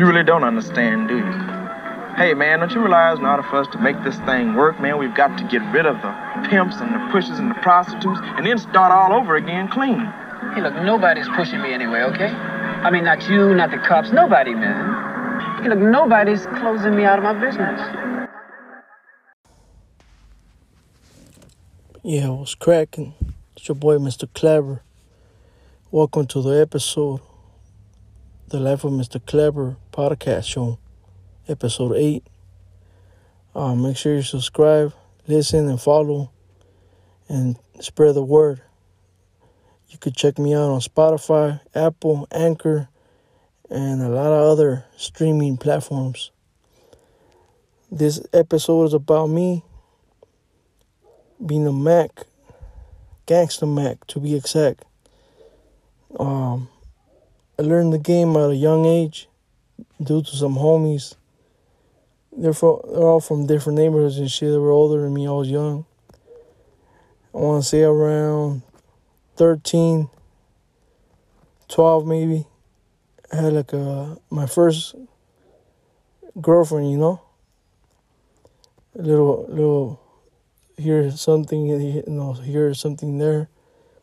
You really don't understand, do you? Hey, man, don't you realize in order for us to make this thing work, man, we've got to get rid of the pimps and the pushers and the prostitutes and then start all over again clean. Hey, look, nobody's pushing me anyway, okay? I mean, not you, not the cops, nobody, man. Hey, look, nobody's closing me out of my business. Yeah, it was cracking. It's your boy, Mr. Clever. Welcome to the episode, The Life of Mr. Clever podcast show, episode 8. Uh, make sure you subscribe, listen, and follow, and spread the word. You could check me out on Spotify, Apple, Anchor, and a lot of other streaming platforms. This episode is about me being a Mac, gangster Mac to be exact. Um, I learned the game at a young age due to some homies. They're from, they're all from different neighborhoods and shit. They were older than me. I was young. I want to say around 13, 12 maybe. I had like a my first girlfriend, you know. A little little here something you know here something there,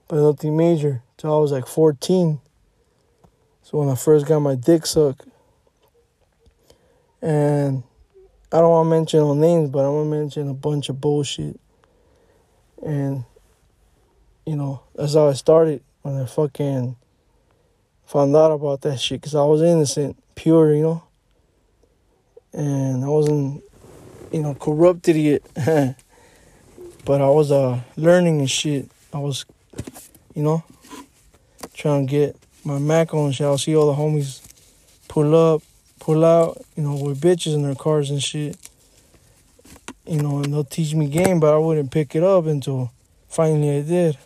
but nothing major. Till I was like 14. So when I first got my dick sucked, and I don't want to mention no names, but I want to mention a bunch of bullshit. And you know that's how I started when I fucking found out about that shit because I was innocent, pure, you know. And I wasn't, you know, corrupted yet. but I was uh learning and shit. I was, you know, trying to get my Mac on shit. I'll see all the homies pull up, pull out, you know, with bitches in their cars and shit. You know, and they'll teach me game, but I wouldn't pick it up until finally I did.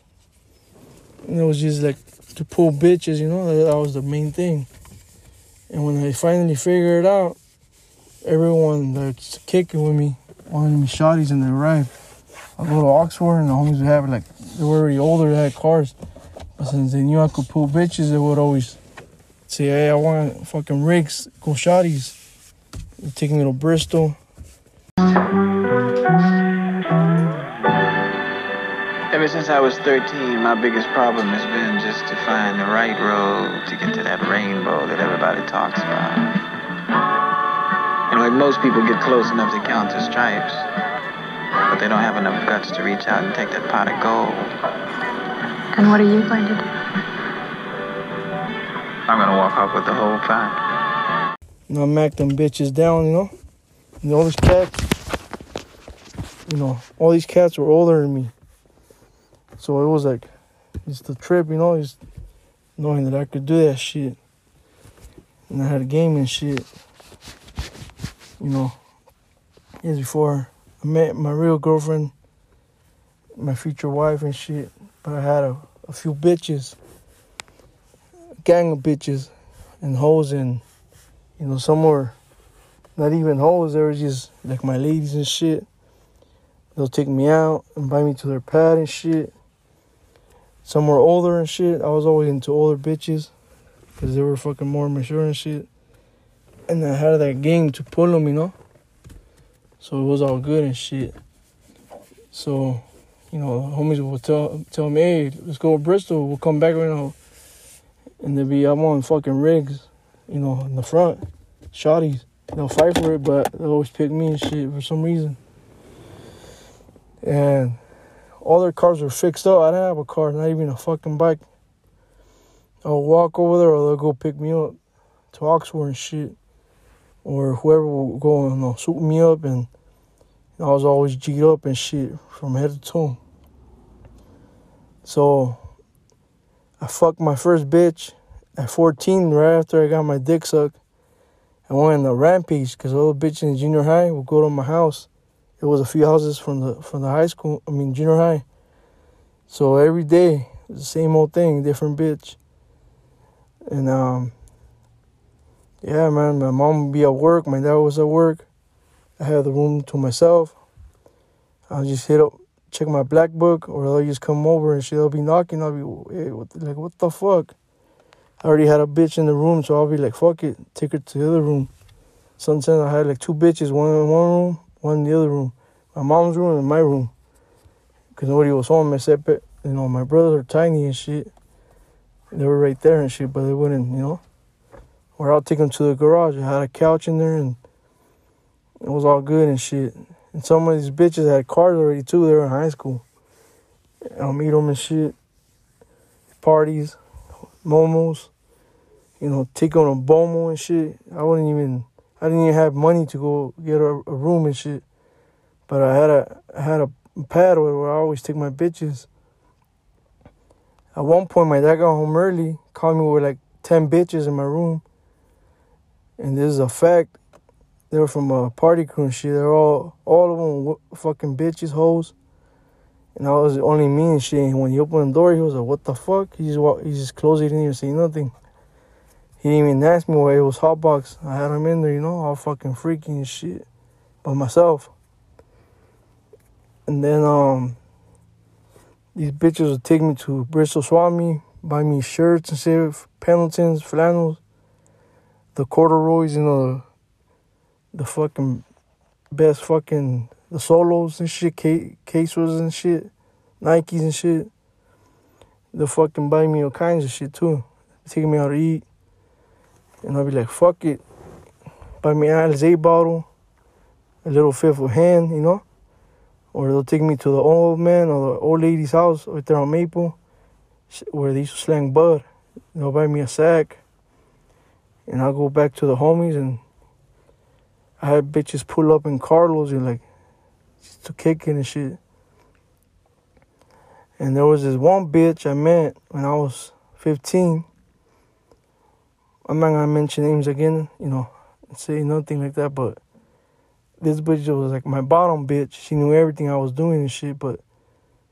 And it was just like to pull bitches, you know, that was the main thing. And when I finally figured it out, everyone that's kicking with me wanted me shotties and they arrived. I go to Oxford and the homies would have like they were already older, they had cars. But since they knew I could pull bitches, they would always say, Hey, I want fucking rigs, go shotties. They'd me to Bristol. Ever since I was 13, my biggest problem has been just to find the right road to get to that rainbow that everybody talks about. You know, like most people get close enough to count their stripes, but they don't have enough guts to reach out and take that pot of gold. And what are you going to do? I'm gonna walk off with the whole pot. You know, Mac them bitches down, you know? And all these cats, you know, all these cats were older than me. So it was like, it's the trip, you know, just knowing that I could do that shit. And I had a game and shit. You know, years before I met my real girlfriend, my future wife and shit. But I had a, a few bitches, gang of bitches and hoes and, you know, some were not even hoes, they were just like my ladies and shit. They'll take me out, invite me to their pad and shit. Some were older and shit. I was always into older bitches because they were fucking more mature and shit. And I had that game to pull them, you know? So it was all good and shit. So, you know, homies would tell tell me, hey, let's go to Bristol. We'll come back, you know. And they'd be, I'm on fucking rigs, you know, in the front. Shotties. They'll fight for it, but they'll always pick me and shit for some reason. And all their cars were fixed up. I didn't have a car, not even a fucking bike. I'll walk over there or they'll go pick me up to Oxford and shit. Or whoever will go and uh, swoop me up and I was always G'd up and shit from head to toe. So I fucked my first bitch at 14 right after I got my dick sucked. I went on a rampage because all the bitches in junior high would go to my house. It was a few houses from the from the high school, I mean junior high. So every day, it was the same old thing, different bitch. And um yeah, man, my mom would be at work, my dad was at work. I had the room to myself. I'll just hit up, check my black book, or they'll just come over and she'll be knocking. I'll be, hey, what the, like, what the fuck? I already had a bitch in the room, so I'll be like, fuck it, take her to the other room. Sometimes I had like two bitches, one in one room, one in the other room. My mom's room and my room. Because nobody was home except, you know, my brothers are tiny and shit. They were right there and shit, but they wouldn't, you know. Or I'll take them to the garage. I had a couch in there and it was all good and shit. And some of these bitches had cars already too. They were in high school. I'll meet them and shit. Parties, momos, you know, take on a bomo and shit. I wouldn't even, I didn't even have money to go get a, a room and shit. But I had a, I had a pad where I always take my bitches. At one point, my dad got home early, called me with like 10 bitches in my room. And this is a fact. They were from a party crew and shit. They're all, all of them fucking bitches, hoes. And I was only me and shit. And when he opened the door, he was like, what the fuck? He just, walked, he just closed it, he didn't even say nothing. He didn't even ask me why it was hot box. I had him in there, you know, all fucking freaky and shit. By myself. And then, um, these bitches would take me to Bristol Swap Meet, buy me shirts and shit, Pendletons, flannels, the corduroys, you know, the fucking best fucking the solos and shit, K- Quesos and shit, Nikes and shit. They fucking buy me all kinds of shit too. Taking me out to eat. And I'll be like, fuck it. Buy me an Alizé bottle, a little fifth of hand, you know? Or they'll take me to the old man or the old lady's house right there on Maple, where they used to slang bud. They'll buy me a sack. And I'll go back to the homies and I had bitches pull up in Carlos and like just to kick it and shit. And there was this one bitch I met when I was 15. I'm not gonna mention names again, you know, say nothing like that, but this bitch was like my bottom bitch. She knew everything I was doing and shit, but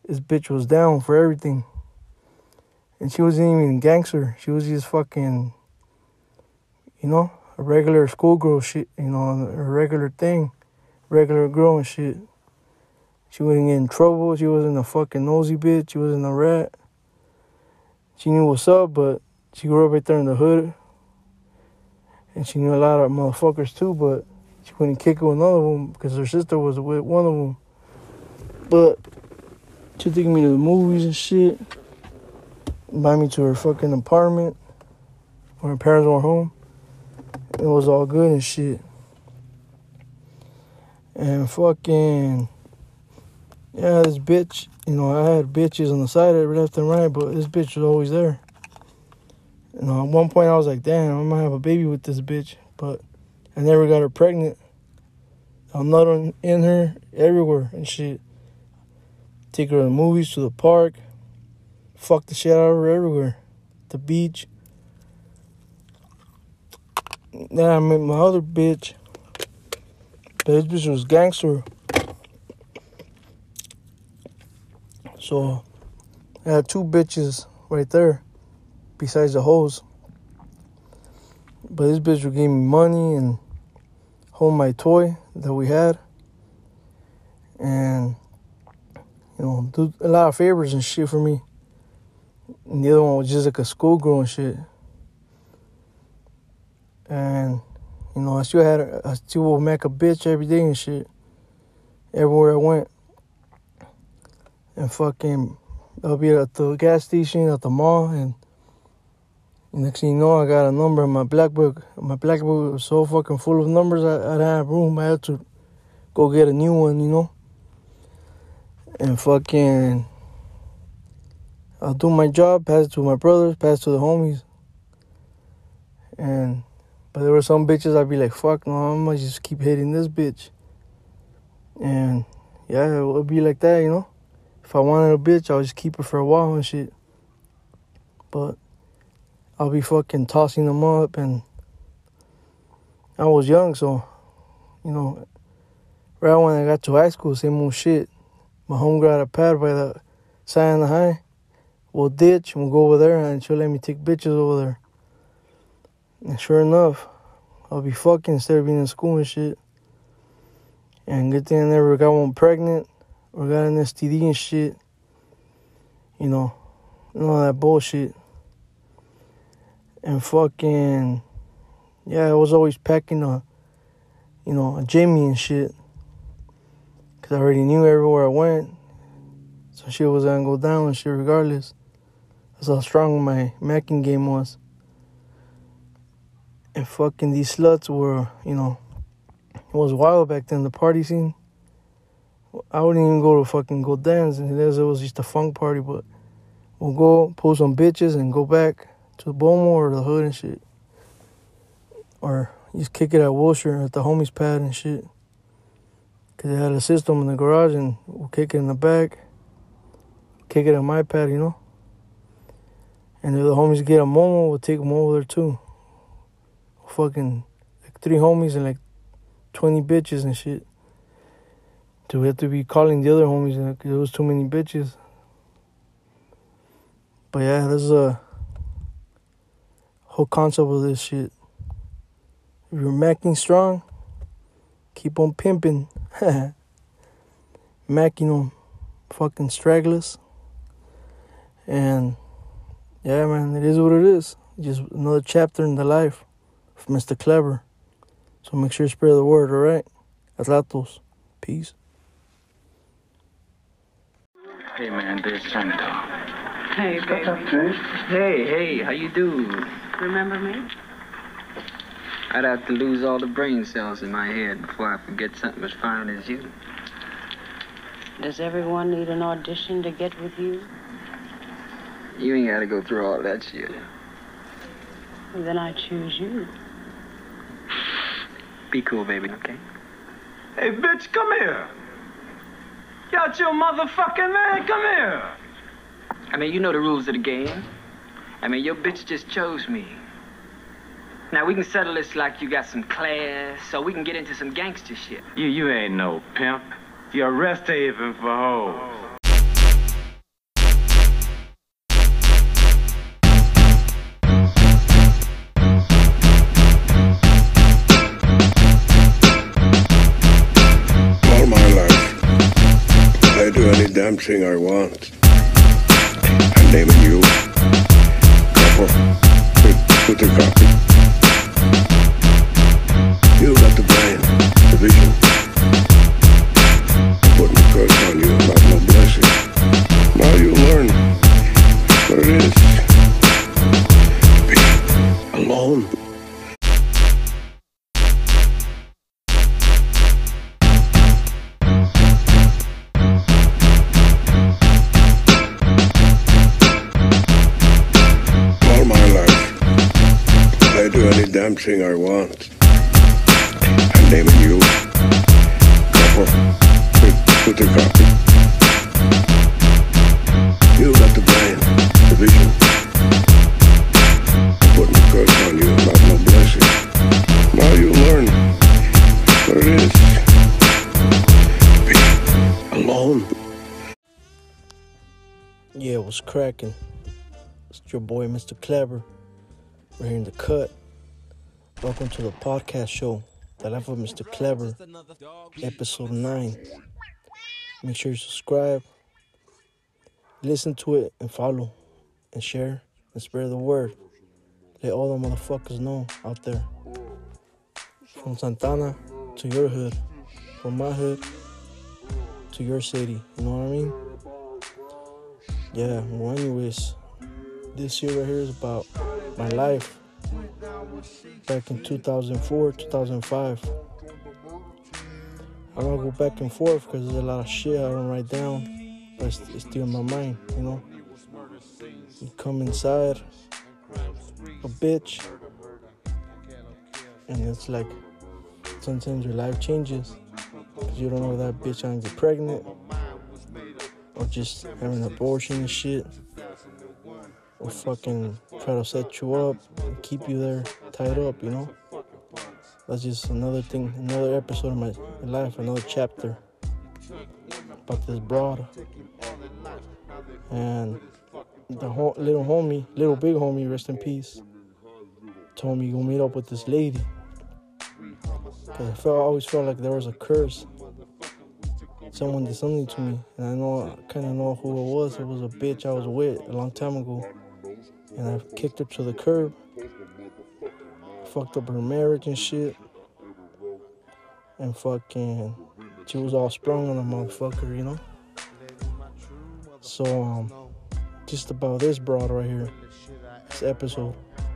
this bitch was down for everything. And she wasn't even a gangster. She was just fucking, you know, a regular schoolgirl shit, you know, a regular thing, regular girl and shit. She wouldn't get in trouble. She wasn't a fucking nosy bitch. She wasn't a rat. She knew what's up, but she grew up right there in the hood. And she knew a lot of motherfuckers too, but she couldn't kick it with none of them because her sister was with one of them. But she took me to the movies and shit. Buy me to her fucking apartment when her parents weren't home. It was all good and shit. And fucking yeah, this bitch, you know, I had bitches on the side of it, left and right, but this bitch was always there. You know, at one point I was like, damn, I'm gonna have a baby with this bitch, but I never got her pregnant. I'm not on, in her everywhere and shit. Take her to the movies, to the park, fuck the shit out of her everywhere. The beach. Then I met my other bitch. This bitch was gangster. So I had two bitches right there besides the hoes. But this bitch would give me money and hold my toy that we had. And, you know, do a lot of favors and shit for me. And the other one was just like a schoolgirl and shit. And, you know, I still had, a, I still would make a bitch every day and shit. Everywhere I went. And fucking, I'll be at the gas station, at the mall, and next thing you know, I got a number in my black book. My black book was so fucking full of numbers, I, I didn't have room. I had to go get a new one, you know? And fucking, I'll do my job, pass it to my brothers, pass it to the homies. And, but there were some bitches I'd be like, fuck no, I'm gonna just keep hitting this bitch. And, yeah, it would be like that, you know? If I wanted a bitch, I'll just keep her for a while and shit. But, I'll be fucking tossing them up and I was young so you know right when I got to high school same old shit my homegirl had a pad by the side of the high we'll ditch and we'll go over there and she'll let me take bitches over there and sure enough I'll be fucking instead of being in school and shit and good thing I never got one pregnant or got an STD and shit you know none of that bullshit And fucking, yeah, I was always packing a, you know, a Jamie and shit. Cause I already knew everywhere I went. So shit was gonna go down and shit regardless. That's how strong my macking game was. And fucking these sluts were, you know, it was wild back then, the party scene. I wouldn't even go to fucking go dance, and it was just a funk party, but we'll go pull some bitches and go back to the Bomo or the hood and shit. Or just kick it at Wilshire at the homies pad and shit. Cause they had a system in the garage and we'll kick it in the back. Kick it at my pad, you know? And if the homies get a Momo, we'll take them over there too. Fucking like three homies and like 20 bitches and shit. Do we have to be calling the other homies because there was too many bitches. But yeah, there's a uh, whole concept of this shit. If you're macking strong, keep on pimping. macking on fucking stragglers. And yeah, man, it is what it is. Just another chapter in the life of Mr. Clever. So make sure you spread the word, alright? Atratos. Peace. Hey man, there's Chanto. Hey, baby. Hey, hey, how you do? Remember me? I'd have to lose all the brain cells in my head before I forget something as fine as you. Does everyone need an audition to get with you? You ain't gotta go through all that shit. Then I choose you. Be cool, baby, okay? Hey, bitch, come here. Got your motherfucking man, come here. I mean, you know the rules of the game. I mean, your bitch just chose me. Now we can settle this like you got some class, so we can get into some gangster shit. You, you ain't no pimp. You're a rest haven for hoes. Damn thing I want. I'm naming you. Copper. Put the copy. Thing I want. I'm naming you. Copper. Put, put the copy. You got the brain, the vision. Putting the curse on you, not no blessing. Now you learn what it is. Be alone. Yeah, it was cracking. It's your boy, Mr. Clever. We're here in the cut. Welcome to the podcast show, The Life of Mr. Clever, episode 9. Make sure you subscribe, listen to it, and follow, and share, and spread the word. Let all the motherfuckers know out there. From Santana to your hood, from my hood to your city. You know what I mean? Yeah, well, anyways, this year right here is about my life back in 2004, 2005. I'm gonna go back and forth because there's a lot of shit I don't write down, but it's, still in my mind, you know. You come inside a bitch, and it's like sometimes your life changes because you don't know that bitch gonna get pregnant or just having an abortion and shit, or fucking try to set you up and keep you there tied up, you know? That's just another thing, another episode of my life, another chapter about this broad. And the ho- little homie, little big homie, rest in peace, told me go meet up with this lady. Cause I felt, I always felt like there was a curse someone did something to me, and I know I kind of know who it was. It was a bitch I was with a long time ago, and I kicked her to the curb. fucked up her marriage and shit. And fucking, she was all sprung on a motherfucker, you know? So, um, just about this broad right here, this episode,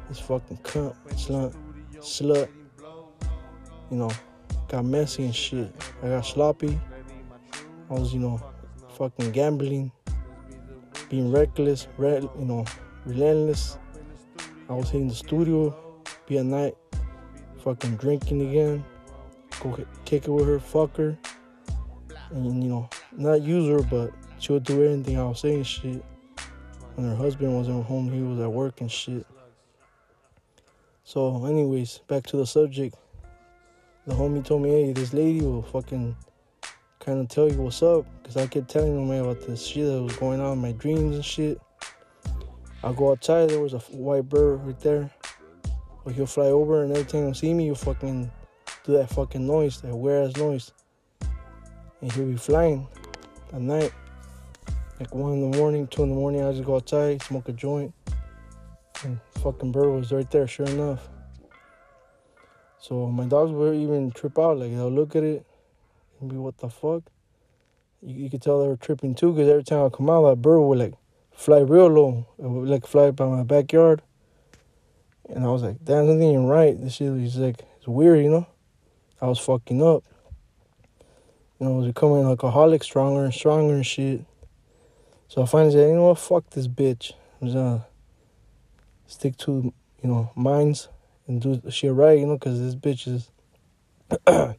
this fucking cunt, slut, slut, you know, got messy and shit. I got sloppy. I was, you know, fucking gambling, being reckless, red, you know, relentless. I was hitting the studio, be at night, fucking drinking again, go kick it with her, fuck her, and you know, not use her, but she would do anything I was saying shit. When her husband wasn't home, he was at work and shit. So, anyways, back to the subject. The homie told me, hey, this lady will fucking kind of tell you what's up. Because I kept telling him about this shit that was going on in my dreams and shit. I go outside, there was a white bird right there. Well, he'll fly over, and every time he'll see me, he'll fucking do that fucking noise, that weird ass noise. And he'll be flying at night. Like 1 in the morning, 2 in the morning, I just go outside, smoke a joint. And fucking bird was right there, sure enough. So my dogs would even trip out, like they'll look at it and be, what the fuck? You, you could tell they were tripping too, because every time I come out, that bird would like fly real low. It would like fly by my backyard. And I was like, damn, something ain't right. This shit was like, it's weird, you know? I was fucking up. You know, I was becoming alcoholic stronger and stronger and shit. So I finally said, you know what, fuck this bitch. I'm just gonna stick to, you know, minds and do shit right, you know, because this bitch is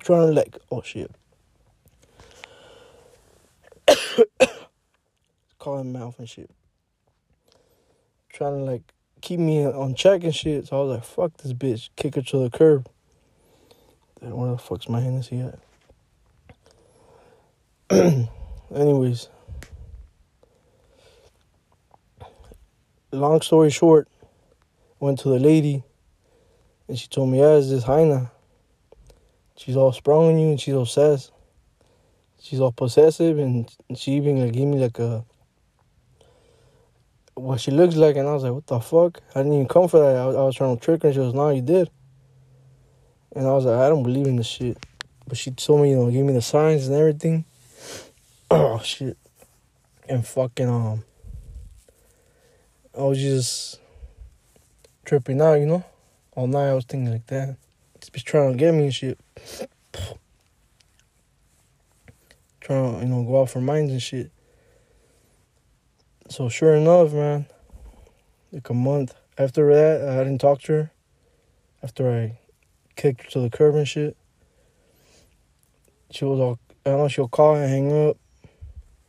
trying to like, oh shit. Calling mouth and shit. Trying to like keep me on check and shit. So I was like, fuck this bitch. Kick her to the curb. Then where the fuck's my Hennessy at? Anyways. Long story short, went to the lady and she told me, yeah, it's this Heina. She's all sprung on you and she's obsessed. She's all possessive and she even like, gave me like a what she looks like and I was like, what the fuck? I didn't even come for that. I, I was trying to trick her and she was, no, you did. And I was like, I don't believe in this shit. But she told me, you know, give me the signs and everything. Oh shit. And fucking um I was just tripping out, you know? All night I was thinking like that. Just be trying to get me and shit. trying to, you know, go out for mines and shit. So sure enough, man, like a month after that, I didn't talk to her. After I kicked her to the curb and shit, she was all, I don't know, she'll call and hang up,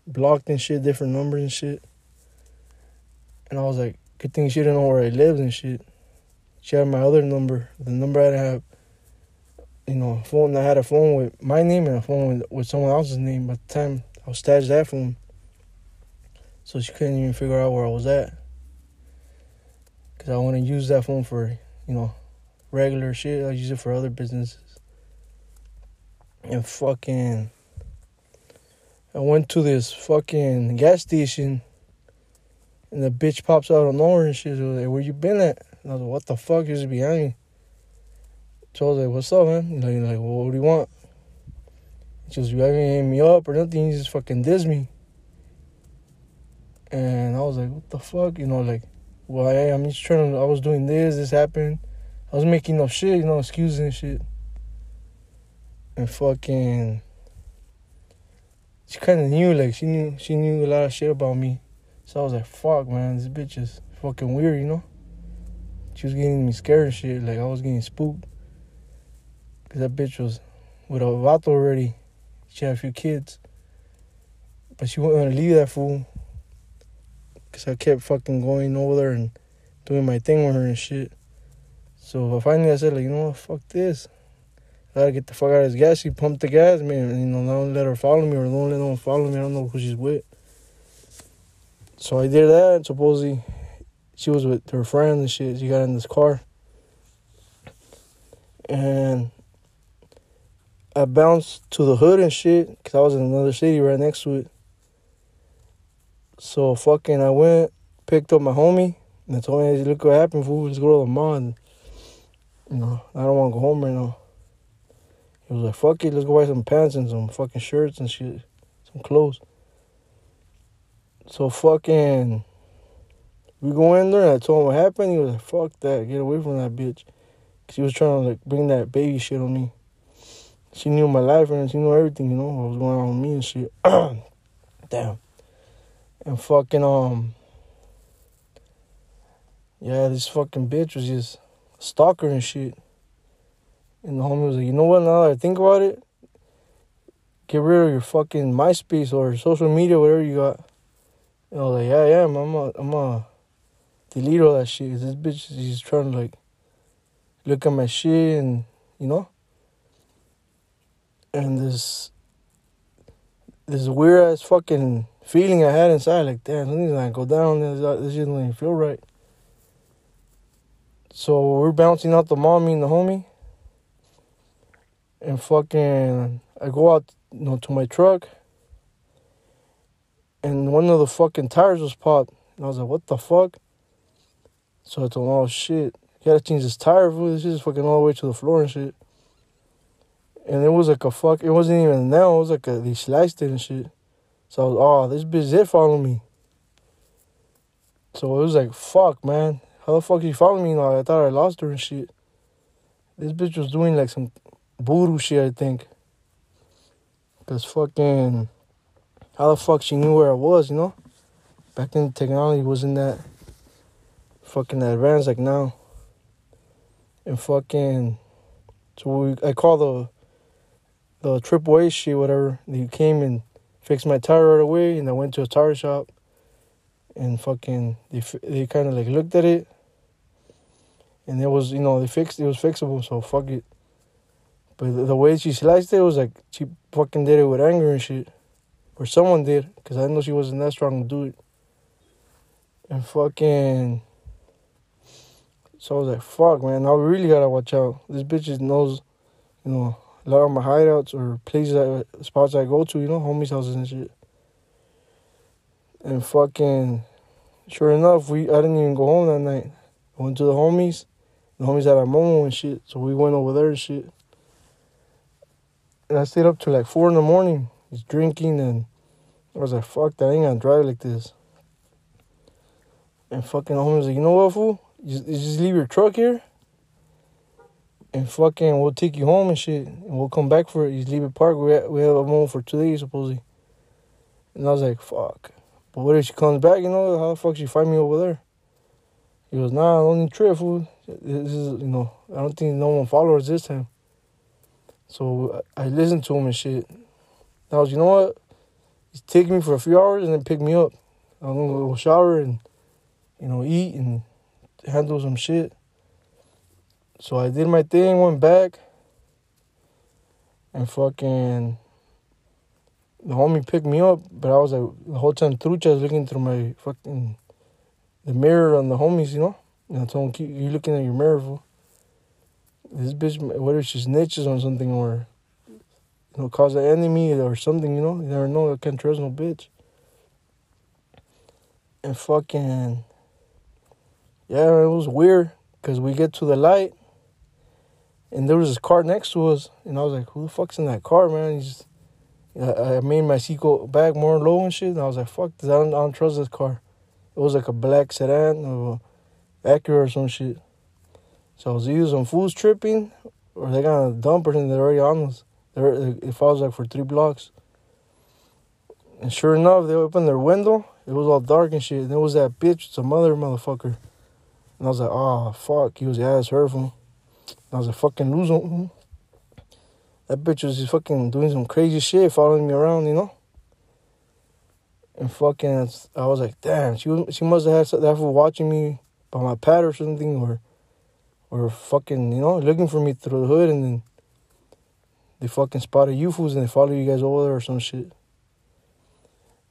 blocked and shit, different numbers and shit. And I was like, good thing she didn't know where I lived and shit. She had my other number, the number I have, you know, phone. I had a phone with my name and a phone with, with someone else's name. By the time I was stashed that phone, so she couldn't even figure out where I was at. Cause I want to use that phone for, you know, regular shit. I use it for other businesses. And fucking, I went to this fucking gas station, and the bitch pops out of nowhere and she's like, "Where you been at?" And I was like, "What the fuck is behind me?" So I was like, "What's up, man?" You're like, well, "What do you want?" She goes, "You haven't hit me up or nothing. You just fucking diss me." And I was like, what the fuck? You know, like, I, I'm just trying to, I was doing this, this happened. I was making up shit, you know, excuses and shit. And fucking, she kind of knew, like, she knew, she knew a lot of shit about me. So I was like, fuck, man, this bitch is fucking weird, you know? She was getting me scared and shit, like, I was getting spooked. Because that bitch was with a vato already. She had a few kids. But she wasn't gonna leave that fool because I kept fucking going over there and doing my thing with her and shit. So finally I said, like, you know what, fuck this. I gotta get the fuck out of this gas. She pumped the gas, man. And, you know, don't let her follow me or don't let no one follow me. I don't know who she's with. So I did that. And supposedly she was with her friend and shit. She got in this car. And I bounced to the hood and shit because I was in another city right next to it. So fucking I went, picked up my homie, And I told him, hey, look what happened, fool. Let's go to the mall. You know, I don't want to go home right now. He was like, fuck it, let's go buy some pants and some fucking shirts and shit. Some clothes. So fucking, we go in there and I told him what happened. He was like, fuck that, get away from that bitch. Cause he was trying to like bring that baby shit on me. She knew my life and she knew everything, you know, what was going on with me and shit. Damn. And fucking, um, yeah, this fucking bitch was just stalker and shit. And the homie was like, you know what, now that I think about it, get rid of your fucking MySpace or social media, whatever you got. And I was like, yeah, yeah, I'm a, I'm a delete all that shit. this bitch is trying to like look at my shit and, you know? And this, this weird ass fucking feeling I had inside, like, damn, something's gonna go down. This, uh, this shit doesn't even feel right. So we're bouncing out the mommy and the homie. And fucking, I go out, you know, to my truck. And one of the fucking tires was popped. And I was like, what the fuck? So I told him, oh shit, you gotta change this tire. This is fucking all the way to the floor and shit. And it was like a fuck, it wasn't even nail, it was like a, they sliced it and shit. So I was, oh, this bitch did follow me. So it was like, fuck, man. How the fuck you follow me now? I thought I lost her and shit. This bitch was doing like some voodoo shit, I think. Cause fucking, how the fuck she knew where I was, you know? Back then, technology wasn't that fucking advanced like now. And fucking, so we, I called the the triple A shit, whatever. They came and fixed my tire right away, and I went to a tire shop. And fucking, they they kind of like looked at it, and it was you know they fixed it was fixable, so fuck it. But the, way she sliced it was like she fucking did it with anger and shit, or someone did, cause I know she wasn't that strong to do it. And fucking, so I was like, fuck, man, I really gotta watch out. This bitch knows, you know, a lot of my hideouts or places, I, spots I go to, you know, homies' houses and shit. And fucking, sure enough, we I didn't even go home that night. I went to the homies. The homies had a momo and shit, so we went over there and shit. And I stayed up till like four in the morning, just drinking, and I was like, fuck that, I ain't gonna drive like this. And fucking the homie was like, you know what, fool? You you just leave your truck here, and fucking we'll take you home and shit, and we'll come back for it. You leave it parked. We ha- we have a momo for two days supposedly. And I was like, fuck. But what if she comes back? You know how the fuck she find me over there? He goes, nah, I don't need trip, fool. This is, you know, I don't think no one followed us this time. So I listened to him and shit. I was, you know what? He's taking me for a few hours and then pick me up. I'm gonna go shower and, you know, eat and handle some shit. So I did my thing, went back, and fucking the homie picked me up, but I was like the whole time trucha was looking through my fucking the mirror on the homies, you know. And I told him, keep you looking at your mirror, fool. This bitch, whether she snitches on something or, you know, cause an enemy or something, you know? You never know. I can't trust no bitch. And fucking, yeah, it was weird because we get to the light and there was this car next to us. And I was like, who the fuck's in that car, man? He's I made my seatbelt back more low and shit. And I was like, fuck. I don't, I don't trust this car. It was like a black sedan or Acura or some shit. So I was either some fools tripping or they got a dumper and they're already on us. They're, it falls like for three blocks. And sure enough, they opened their window. It was all dark and shit. And it was that bitch, some other motherfucker. And I was like, oh, fuck. He was, yeah, it's phone. I was like, fucking lose him. Mm-hmm. That bitch was just fucking doing some crazy shit, following me around, you know? And fucking, I was like, damn, she was, she must have had that for watching me by my pad or something, or, or fucking, you know, looking for me through the hood, and then they fucking spotted you fools and they follow you guys over there or some shit.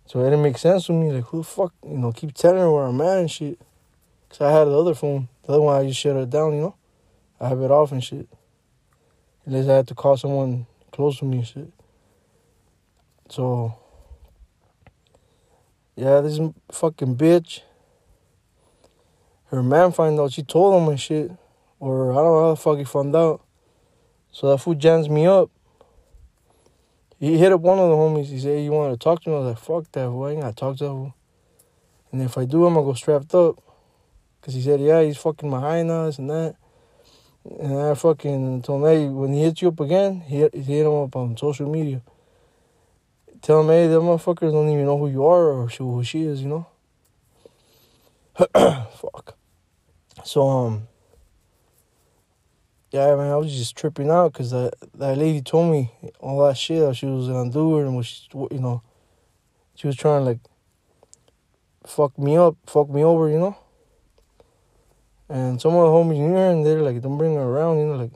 So it didn't make sense to me. Like, who the fuck, you know, keep telling her where I'm at and shit. Cause I had the other phone. The other one, I just shut it down, you know? I have it off and shit. Unless I had to call someone close to me and shit. So, yeah, this fucking bitch. her man find out. She told him and shit. Or I don't know how the fuck he found out. So that fool jams me up. He hit up one of the homies. He said, You want to talk to me? I was like, Fuck that fool. I ain't got to talk to that fool. And if I do, I'm going to go strapped up. Because he said, Yeah, he's fucking behind us and that. And I fucking told him, Hey, when he hits you up again, he hit, hit him up on social media. Tell him, Hey, them motherfuckers don't even know who you are or who she is, you know? Fuck. So, um, yeah, man, I was just tripping out because that, that lady told me all that shit that she was gonna do and was, you know, she was trying to like fuck me up, fuck me over, you know. And some of the homies knew her and they're like, don't bring her around, you know, like.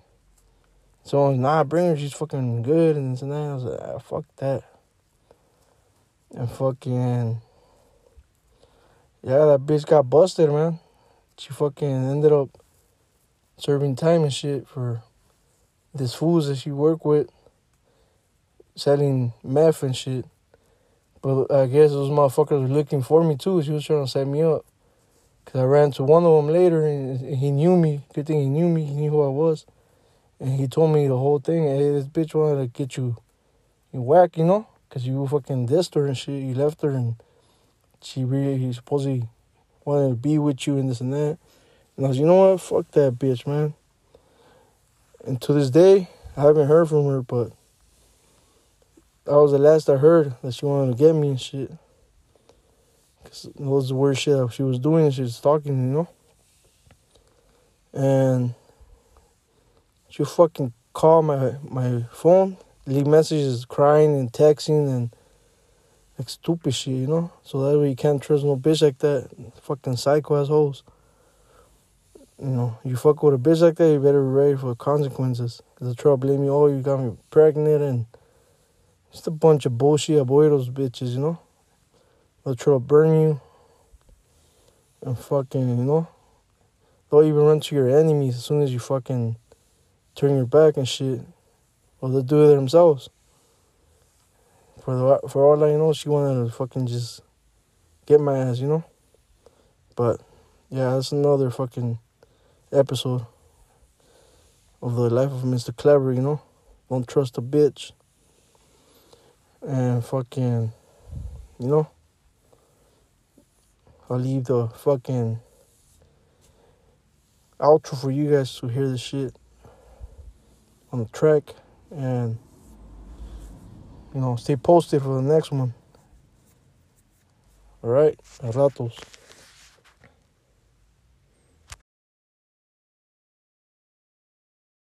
So nah, bring her, she's fucking good and this and that. I was like, ah, fuck that. And fucking, yeah, that bitch got busted, man. She fucking ended up serving time and shit for this fools that she worked with selling meth and shit. But I guess those motherfuckers were looking for me too. She was trying to set me up. Cause I ran to one of them later and he knew me. Good thing he knew me. He knew who I was. And he told me the whole thing. Hey, this bitch wanted to get you, you whack, you know? Cause you fucking dissed her and shit. You left her and she really, he supposedly wanted to be with you and this and that. And I was, you know what? Fuck that bitch, man. And to this day, I haven't heard from her, but that was the last I heard that she wanted to get me and shit. It was the worst shit that she was doing. She was talking, you know. And she fucking called my my phone, leave messages, crying and texting and like stupid shit, you know. So that way you can't trust no bitch like that. Fucking psycho assholes. You know, you fuck with a bitch like that, you better be ready for consequences. Cause they'll try blame you. Oh, you got me pregnant and just a bunch of bullshit. Those bitches, you know. They'll try to burn you. And fucking, you know. They'll even run to your enemies as soon as you fucking turn your back and shit. Or they'll do it themselves. For the for all I know, she wanted to fucking just get my ass, you know. But yeah, that's another fucking episode of the life of Mr. Clever, you know. Don't trust a bitch. And fucking, you know. I'll leave the fucking outro for you guys to hear the shit on the track and you know stay posted for the next one. Alright, ratos.